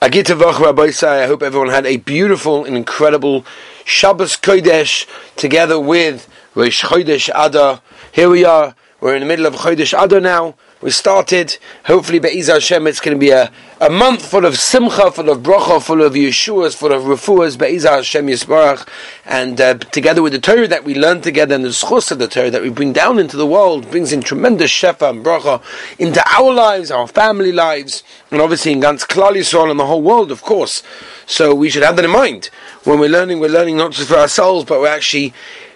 Agita Rabbi I hope everyone had a beautiful and incredible Shabbos Kodesh together with Rosh Chodesh Adar. Here we are, we're in the middle of Chodesh Adar now. We started, hopefully Be'ez Hashem, it's going to be a, a month full of simcha, full of bracha, full of yeshuas, full of refuas, Be'ez Hashem Yisbarach, and uh, together with the Torah that we learn together and the schus of the Torah that we bring down into the world, brings in tremendous shefa and bracha into our lives, our family lives, and obviously in Gans Klal Yisrael and the whole world, of course. So we should have that in mind. When we're learning, we're learning not just for ourselves, but we're actually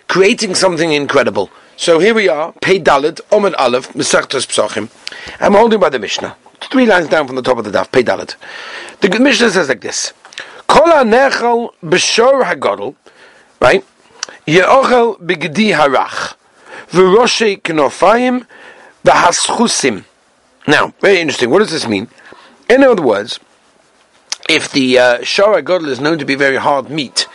creating something incredible. So here we are, Pei Dalit, Omer Aleph, Mesachtas Psachim. I'm holding by the Mishnah. Three lines down from the top of the daf, Pei Dalit. The Mishnah says like this. Kol ha-nechel b'shor ha-godel, right? Ye'ochel b'gedi harach, v'roshei knofayim, v'haschusim. Now, very interesting. What does this mean? In other words, if the uh, Godel is known to be very hard meat,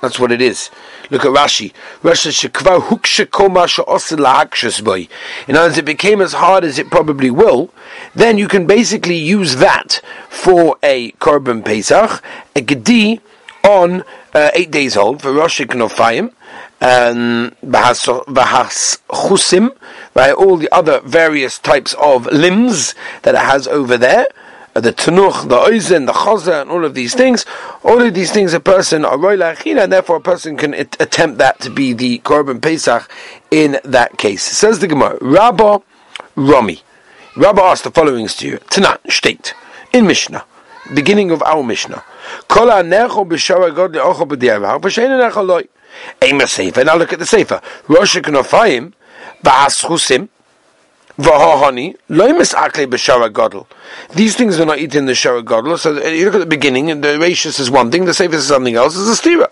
that's what it is. Look at Rashi. Rashi shekvar hukshekoma she'osil boy. In other words, it became as hard as it probably will. Then you can basically use that for a korban pesach, a gedi on uh, eight days old for Rosh Knofayim and Bahas Chusim, right? All the other various types of limbs that it has over there. Uh, the Tanuch, the Oizen, the Chaza, and all of these things. All of these things a person are Achila, and therefore a person can it, attempt that to be the Korban Pesach in that case. Says the Gemara, Rabba Rami. Rabba asked the following to you. Tanan, state, in Mishnah, beginning of our Mishnah. Kol necho b'shara god le'ocho b'di'avav, v'shein necho loy. Aim a sefer, now look at the sefer. Rosh Knofayim, Ba'as Chusim, These things are not eaten in the shara gadol. So you look at the beginning, and the ratius is one thing, the sefer is something else. It's a stira.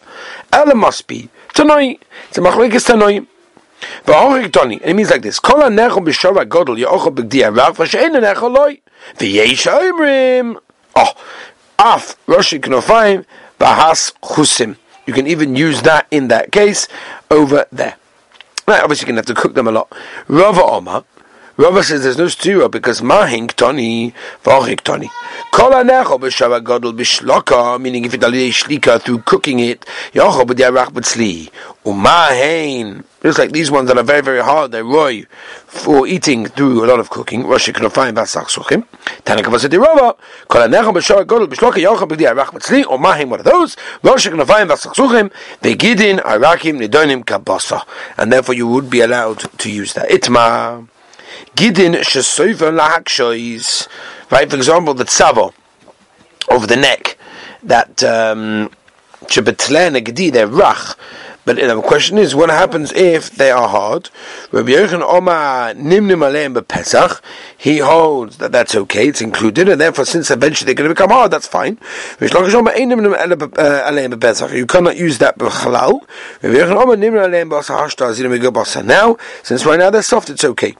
Ela must be tanoi. It's a machlekes tanoi. It means like this: Kol hanecho b'shara gadol yochol b'gdiarach v'she'en hanecho loy v'yesh oimrim. Oh, af roshi knofayim bahas chusim. You can even use that in that case over there. Now, obviously, you're going to have to cook them a lot. Rava Omar. Rava says there's no stira because mahing toni v'achik toni. Kol hanecho b'shava gadol b'shloka, meaning if it alidei shlika through cooking it, yocho b'diarach b'tzli. Umahin, just like these ones that are very very hard, they're roy for eating through a lot of cooking. Rosh knofayim v'asach suchim. Tanaka v'sedi Rava. Kol hanecho b'shava gadol b'shloka yocho b'diarach b'tzli. Umahin, what are those? Rosh knofayim v'asach suchim. V'gidin arakim nidonim kabasa, and therefore you would be allowed to use that. Itma. Gidin shesoiva lahakshois. Right, for example, the tzavo over the neck that um, shebetlen gedi they're rach. But the question is, what happens if they are hard? Rabbi Yochanan Oma Nimnim Aleim Pesach. He holds that that's okay; it's included, and therefore, since eventually they're going to become hard, that's fine. You cannot use that b'chalal. Now, since right now they're soft, it's okay.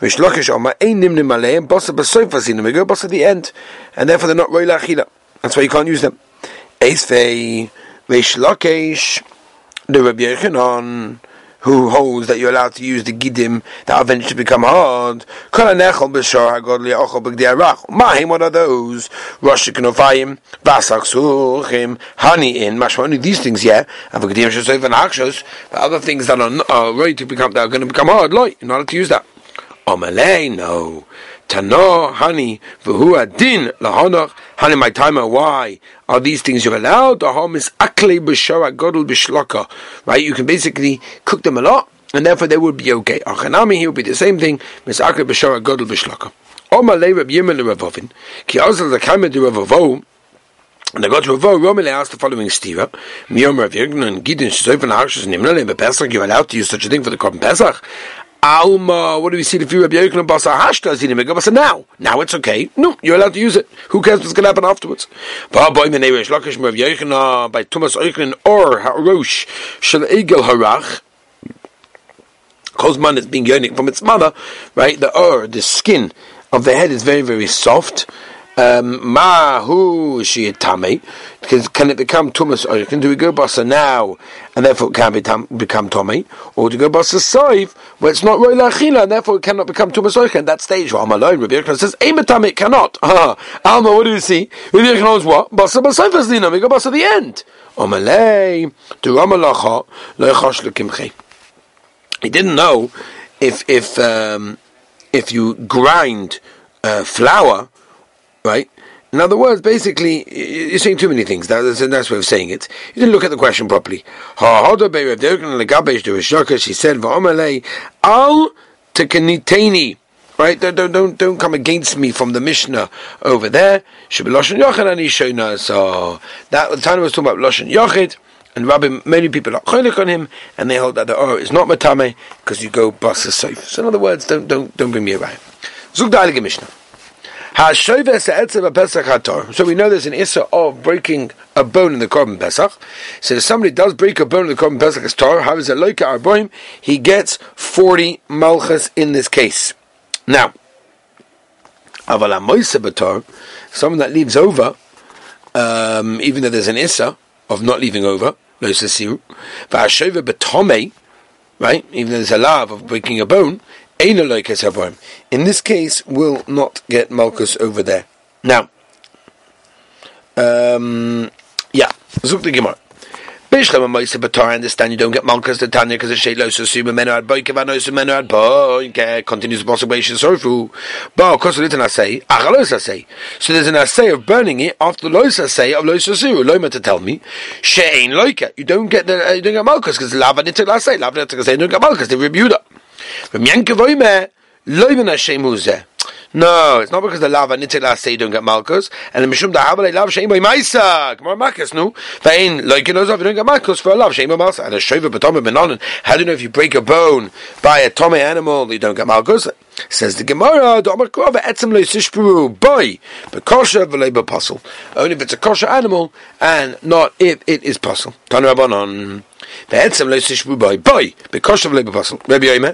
Mishlokish Oma Ein Nimnim Aleim Basa B'Soifa Zinu Mego Basa the end, and therefore they're not Roila Achila. That's why you can't use them. Eisvei Mishlokish the Rabbi Yochanan, who holds that you're allowed to use the gidim that eventually become hard. What are those? Rosh Knofayim, Vasak Suchim, honey in, mashma only these things, yeah. Gedim Shosov and Akshos, other things that are, are ready to become, that are going to become hard, like, you're not allowed to use that. Omalei, no. Tano, honey, v'hu adin, lahonach, honey, my timer, why are these things you're allowed? The home is akle b'shara godel b'shloka, right? You can basically cook them a lot, and therefore they would be okay. Achanami, here would be the same thing, mis akle b'shara godel b'shloka. Omalei Reb Yimon Revovin, ki azal the kamed Revovo, and I got to Ravo, Romele asked the following stira, Miyom Rav Yirgin and Gidin Shzoifen Harshas Nimna Lebe Pesach, you're allowed to use such a thing for the Korban Pesach? Alma, what do we see? If you Rabbi Yochanan Basa Hashta Zinim Basa now, now it's okay. No, you're allowed to use it. Who cares what's going to happen afterwards? Uh, by Thomas Oichen or Harosh Shal Egel Harach. Kozman is being yonik from its mother, right? The or, the skin of the head is very, very soft. Um, ma hu tame? Can it become tumas or can do we go basa now and therefore it can be tam, become tame, or to go basa soif where it's not roila achila and therefore it cannot become tumas oich at that stage. Well, I'm alone. Rabbi Yochanan says ematame it cannot. Alma, what do you see? Rabbi Yochanan knows what basa is lina. We go basa the end. Omalei to Ramalacha loichash lekimche. He didn't know if if um, if you grind uh, flour, right? In other words, basically, you're saying too many things. That's a nice way of saying it. You didn't look at the question properly. She said, Al. Right? Don't, don't, don't, don't come against me from the Mishnah over there. So, that the time was talking about Lashon Yochid. And Rabbi, many people are cholik on him, and they hold that the or is not matame because you go basa safe. So in other words, don't don't don't bring me around. Zug Dalige Mishnah. So we know there's an issa of breaking a bone in the Korban Pesach. So if somebody does break a bone in the Korban Pesach as tar, how is it like Arboim? He gets 40 malchus in this case. Now, Avala Moisa someone that leaves over, um, even though there's an issa of not leaving over, Loisasiru, Vashova Betome, right, even though there's a law of breaking a bone, in this case, we'll not get Malchus over there. Now, um, yeah, Zuk the Gemara. Batar, I understand you don't get Malchus the Tanya because it's Shaylo Susuma Menu ad Boy Kavanos Menu ad Boy continues the possibility Sorfu. But of course it didn't say Achalos say. So there's an assay of burning it after Lois assay of Lois Susu. Loma to tell me Shain Loika. You don't get the uh, you don't get Malchus because Lava Nitil assay. Lava Nitil say you don't get Malchus. They rebuke it. No, it's not because the lava nitila say you don't get malchus, and the mishum da havale lav shein by maisa. Gemara makas no. Vein like you know if you don't get malchus for a lav shein by malchus and a shova betome benonen. How do you know if you break a bone by a tome animal you don't get malchus? Says the Gemara, the Amar Krova etzem lo yisishpuru boy, bekosher v'lei puzzle. Only if it's a kosher animal and not if it is puzzle. Tanu Rabbanon. בעצם לא ישתשבו בוי, בוי, בכושר ולא בפסל. רבי אומר,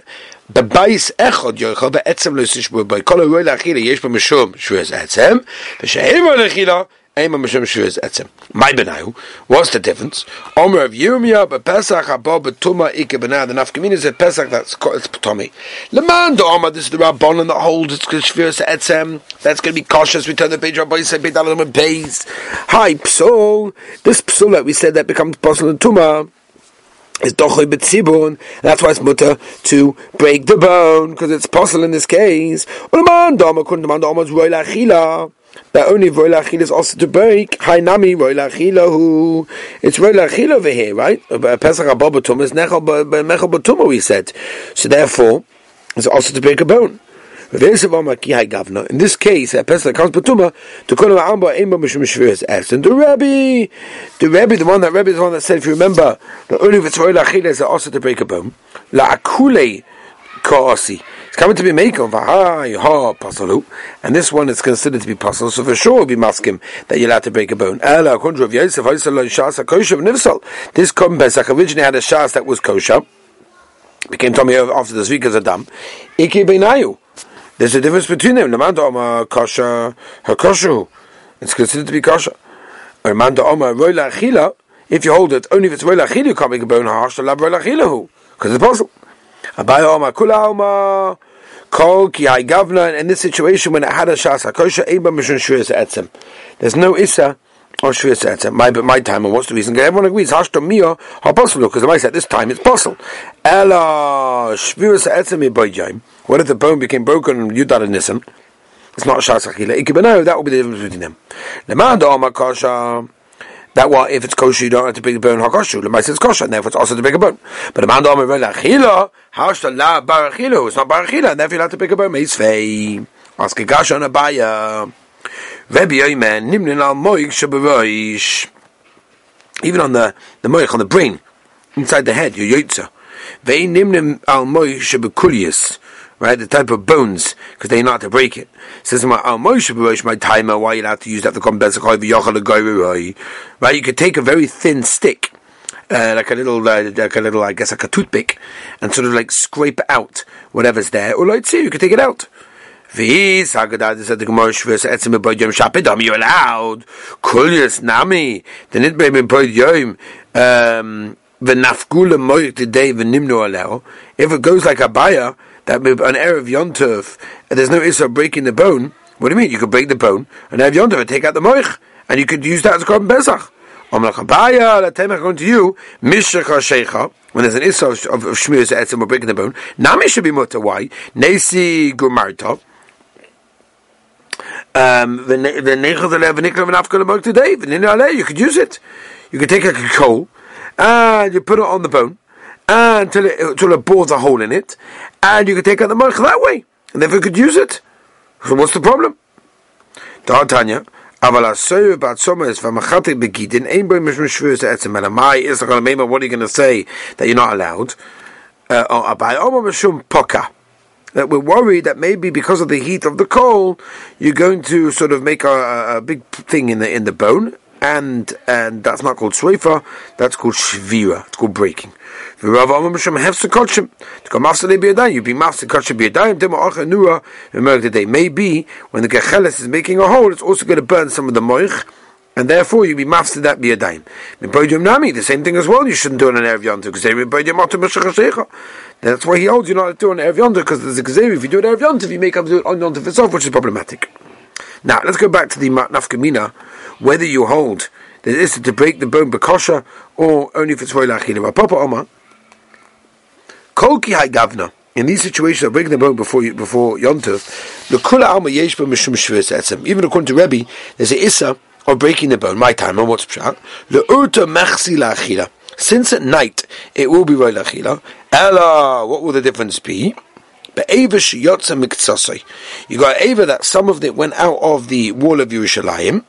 בבייס אחד יוכל בעצם לא ישתשבו בוי, כל אירועי לאכילה יש בו משום שבועז עצם, ושאין בו לאכילה, אין בו משום שבועז עצם. מה בניו? What's the difference? Omer of Yirmiyah, בפסח הבא בתומה איקה בניו, the nafkamina is a Pesach that's it's Tommy. Leman do Omer, this is the Rabban that holds it's Shvius Etzem, that's going to be cautious, we turn the page, Rabbi said, Beit Alam Beis. Hi, Psol, this Psol that we said that becomes possible in Tumah, is dochoy betzibun. That's why it's mutter to break the bone because it's possible in this case. That only roila achila is also to break. Hainami who it's roila achila over here, right? Pesach ababatum is nechal b'mechal We said so. Therefore, it's also to break a bone. In this case, a person that comes batuma to kol amba ema mishum shvius es. And the Rabbi, the Rabbi, the one that Rabbi is the one that said, if you remember, the only it's roil is also to break a bone. La akule kaasi. It's coming to be makel v'hai ha pasalu, and this one is considered to be pasul. So for sure, be maskim that you're allowed to break a bone. Ela kundra of Yosef Haisal shas kosher nifsal. This korban pesach originally had a shas that was kosher. Became Tommy after the week as a dam. Iki beinayu. There's a difference between them. Lamanda Oma Kasha Hakoshu. It's considered to be Kasha. Or Manda Oma Roila Achila. If you hold it, only if it's Roila Achila, you can't make a bone harsh. Lab Roila Achila. Because it's possible. Abaye Oma Kula Oma. Kol Ki Hai Gavna. In this situation, when it had a Shas Hakosha, Eba Mishun Shuris Etzem. There's no Issa or Shvis Etzem. My, my time, and what's the reason? Everyone agrees, Hashto Mio, how possible, because the at this time it's possible. Ella Shvis Etzem. What if the bone became broken and Yudar and Nisim? It's not Shas Achila. Ikibanav, that will be the difference between them. Lemanda Omar Kasha. That what if it's kosher, you don't have to break the bone hakoshu. Mice is kosher, and therefore it's also to break a bone. But the man don't have achila. How should la barachila? It's not barachila, and therefore you have to break a bone. Meis fei. Ask a gash on a baya. Rebbe Yoimen, Nimnin al Moig Shabaroish. Even on the, the Moig, on the brain, inside the head, your Yotza. Vei Nimnin al Moig Shabakulius. Right, the type of bones, because they're not to break it. Says my Moig Shabaroish, my timer, why you have to use that to come Right, you could take a very thin stick. Uh, like a little, uh, like a little, I guess, like a toothpick, and sort of like scrape out whatever's there. Or like, see, you could take it out. The. You're allowed kulyas nami the nitbei b'boyd yom um, v'nafgula moich today v'nimnu aleo. If it goes like a buyer that an erev yontuf there's no issue of breaking the bone. What do you mean? You could break the bone and have yontuf and take out the moich and you could use that as korban pesach. Going to you, when there's an issue of, of, of Shmiras Etzim or breaking the bone, Nami should be mutter. Why? Nesi Gumarta. Um, the today, you could use it. You could take a coal and you put it on the bone until it, until it bores a hole in it, and you could take out the mark that way, and therefore you could use it. So what's the problem? Tanya. אבל הסויר בעצומס והמחתי בגידין אין בו משום שבויס העצם אלא מה is going to remember what are you going to say that you're not allowed uh, or by omer משום poka that we're worried that maybe because of the heat of the coal you're going to sort of make a, a big thing in the in the bone and and that's not called shrifa, that's called shvira, it's called breaking. Rav Amar Misham Hefse Kotchim. To come after the Biyadayim, you be day. Maybe when the Gecheles is making a hole, it's also going to burn some of the Moich, and therefore you be mafsed that biyadayim. Mipoidim nami, the same thing as well. You shouldn't do it on erev yontu because they. That's why he holds you not to do it on erev yontu because there's a gzeir. If you do it erev yontu, you make up do it on yontu itself, which is problematic. Now let's go back to the nafkamina whether you hold that it is to break the bone bekosha or only if it's roila achila. Papa Omar, kolki gavna. In these situations of breaking the bone before you, before yontif, the kula alma yesh mishum shvis Even according to Rebbe, there's a issa of breaking the bone. My time, and what's pshat? The urta mechsi la'achila. Since at night it will be roila achila. Ella, what will the difference be? You got Ava that some of it went out of the wall of Yerushalayim,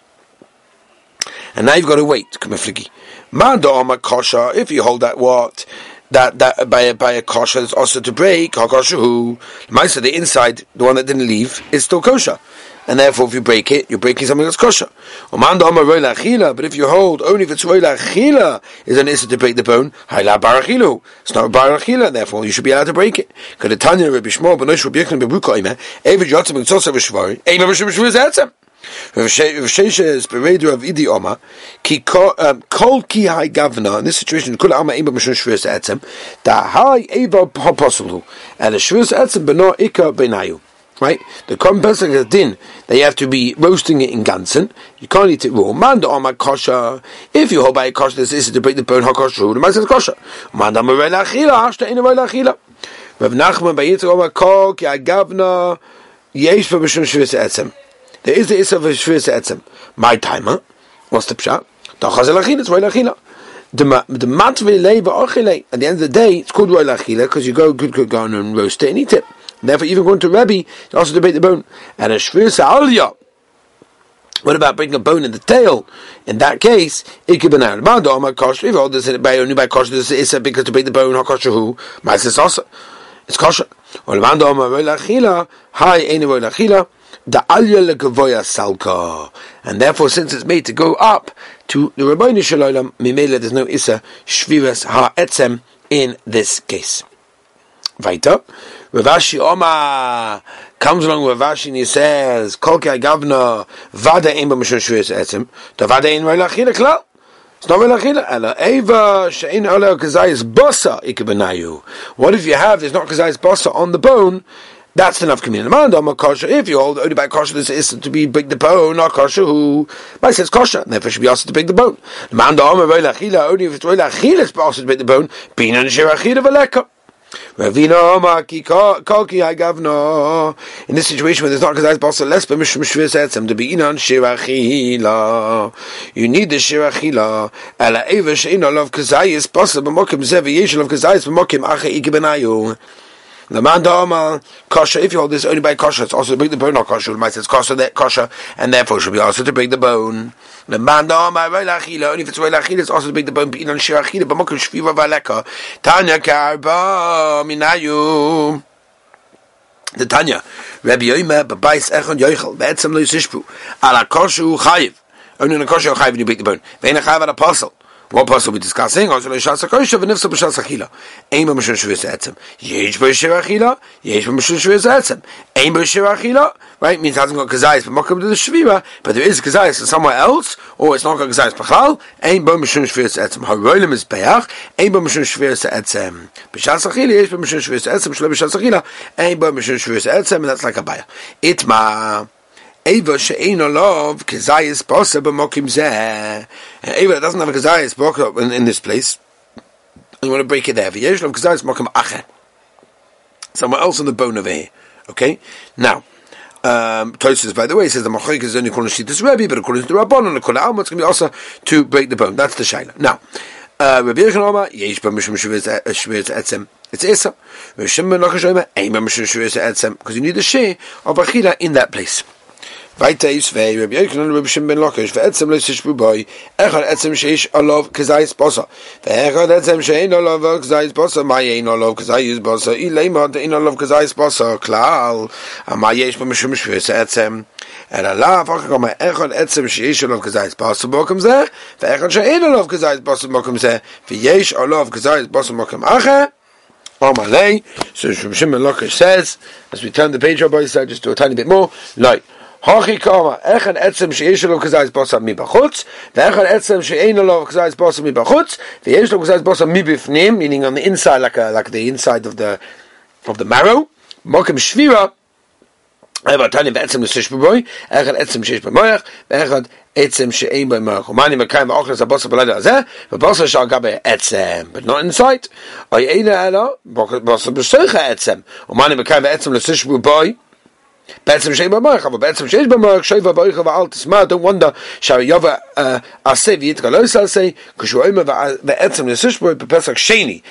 and now you've got to wait. If you hold that what that that by a, by a kosher it's also to break hakosher who? The inside the one that didn't leave is still kosher and therefore if you break it you're breaking something that's kosher. But if you hold only if it's roila achila is an instant to break the bone it's not barachila therefore you should be allowed to break it. Kol in this situation, kul alma eba mishun shvius etzem, da hai eba haposulu, and the shvius etzem beno ikka benayu. Right? The common person has din that you have to be roasting it in ganzen. You can't eat it raw. Man the oma kosher. If you hold by a kosher, this is to break the bone hakosher. The man says kosher. Man the merela achila. Hashta in a merela. Rav Nachman by Yitzchak oma kol ki agavna yesh v'mishum shvis etzem. There is the issa of shvis etzem. My timer. What's the pshat? The chazel achila. It's roy achila. The matve leiva ochile. At the end of the day, it's called roy achila because you go good good go and roast it and eat it. Therefore, even going to Rebbe, you also debate the bone. And a shvir alya. What about breaking a bone in the tail? In that case, it could be an armado, my kosher. If all this is by only by kosher, this is because to break the bone, how kosher who? My says also. It's kosher. Or armado, my roilachila, hi, any roilachila. The alya lekavoya salka, and therefore, since it's made to go up to the Rabbeinu Shalom, mimele there's no isa shviras ha etzem in this case. Weiter. Rav Ashi Oma comes along with Rav Ashi and he says, Kolki Agavna, Vada Ein B'Mishon Shviyas Etzim, Da Vada Ein Roi Lachila Klal. It's not Roi Lachila. Ela Eva Shein Ola Kazayis Bosa Ikebenayu. What if you have, there's not Kazayis Bosa on the bone, that's enough community. If you hold only by kosher, this is to be big the bone, not kosher who by says kosher, and therefore should be asked to big the bone. Only if it's it's also to big the bone. Being an shirachila v'leka. Ravina Maki Kalki Gavna. In this situation where there's not because I Basa less but Mishum Shvis Etzem to be in Inan Shirachila. You need the Shirachila. Ela Eva Sheina Love Kazayis Basa B'mokim Zevi Yesh Love Kazayis B'mokim Acha Ikibenayu. The man dama kosher. If you hold this only by kosher, it's also to break the bone. Not kosher. Might it's kosher that kosher, and therefore should be also to break the bone. The man dama roilachila. Only if it's roilachila, it's also to break the bone. Being on shirachila, but mokum shviva valeka. Tanya karba minayu. The Tanya, Rabbi Yoimer, Babais Echon Yoichel, Be'etzem Lo Yisishpu, Ala Koshu Chayiv, only on a Koshu Chayiv when you break the bone. Ve'en a Chayiv an apostle. What possible we discussing? Also, le shas kosher v'nifsa b'shas achila. Ein b'mishun shvis etzem. Yesh b'shir achila. Yesh b'mishun shvis etzem. Ein b'shir achila. Right? Means hasn't got kazayis b'mokum to the shvira, but there is kazayis somewhere else, or it's not got kazayis b'chal. Ein b'mishun shvis etzem. Haroilim is be'ach. Ein b'mishun shvis etzem. B'shas achila. Yesh b'mishun shvis etzem. Shlo b'shas achila. Ein b'mishun shvis etzem. And that's like a baya. Itma. Eva she'ein love kezayis bosa b'mokim zeh. Eva doesn't have a kezayis bosa in, in this place. You want to break it there. V'yesh love kezayis mokim ache. Somewhere else on the bone over here. Okay? Now, um, Tosis, by the way, says the Machoik is only according to Shittas Rebbe, but according to the Rabban and the Kol Alma, it's going to be also to break the bone. That's the Shaila. Now, uh, Rabbi Yechon Oma, Yesh Ba Mishum Shviz Etzem, it's Esa. Rabbi Shimon Lachash Ein Ba Mishum Etzem, because you need the Sheh of Achila in that place. Weiter is vei rab yochanan rab shim ben lokish ve etzem lo sish buboy echad etzem sheish alav kazayis bosa. Ve echad etzem shein alav kazayis bosa ma alav kazayis bosa i leima in alav kazayis bosa klal a ma yesh shvis etzem. Alav ach kom echad etzem sheish alav kazayis bosa bokum ze ve echad shein alav kazayis bosa bokum ze ve yesh alav kazayis bosa bokum ache Amalei. So Shimon Lakish says, as we turn the page up, I just do a tiny bit more. Like, Hachi kama, echen etzem sheyesh lo kazayis basam mi bachutz, ve'echen etzem she'ein lo kazayis basam mi bachutz, ve'yesh lo kazayis basam mi bifnim, meaning on the inside, like a, like the inside of the of the marrow. Mokem shvira, aber tani be'etzem lo shesh b'boy, echen etzem sheyesh b'moyach, ve'echen etzem she'ein b'moyach. Umani mekayim v'ochres ha-basam b'lada hazeh, v'basam shal gabe etzem, but not inside. Oyeina ela, basam b'shoicha etzem. Umani mekayim v'etzem lo shesh b'boy, Betzim aber betzim v'al don't wonder, shari yova uh, aseh v'yit galos aseh, kushu oima v'etzim b'pesach sheni,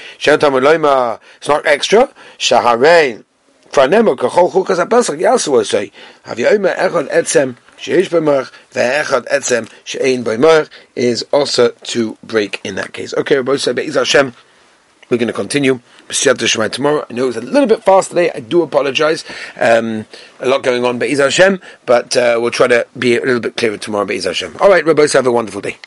loima, it's not extra, shaharein, franemo kachol chukas yasu aseh, havi oima echad sheish shein is also to break in that case. Okay, Rabbi Yisrael, Be'ez Hashem, we're going to continue. tomorrow. I know it was a little bit fast today. I do apologize. Um, a lot going on, Be'ez Hashem, but uh, we'll try to be a little bit clearer tomorrow, Be'ez Hashem. All right, Rabbi, have a wonderful day.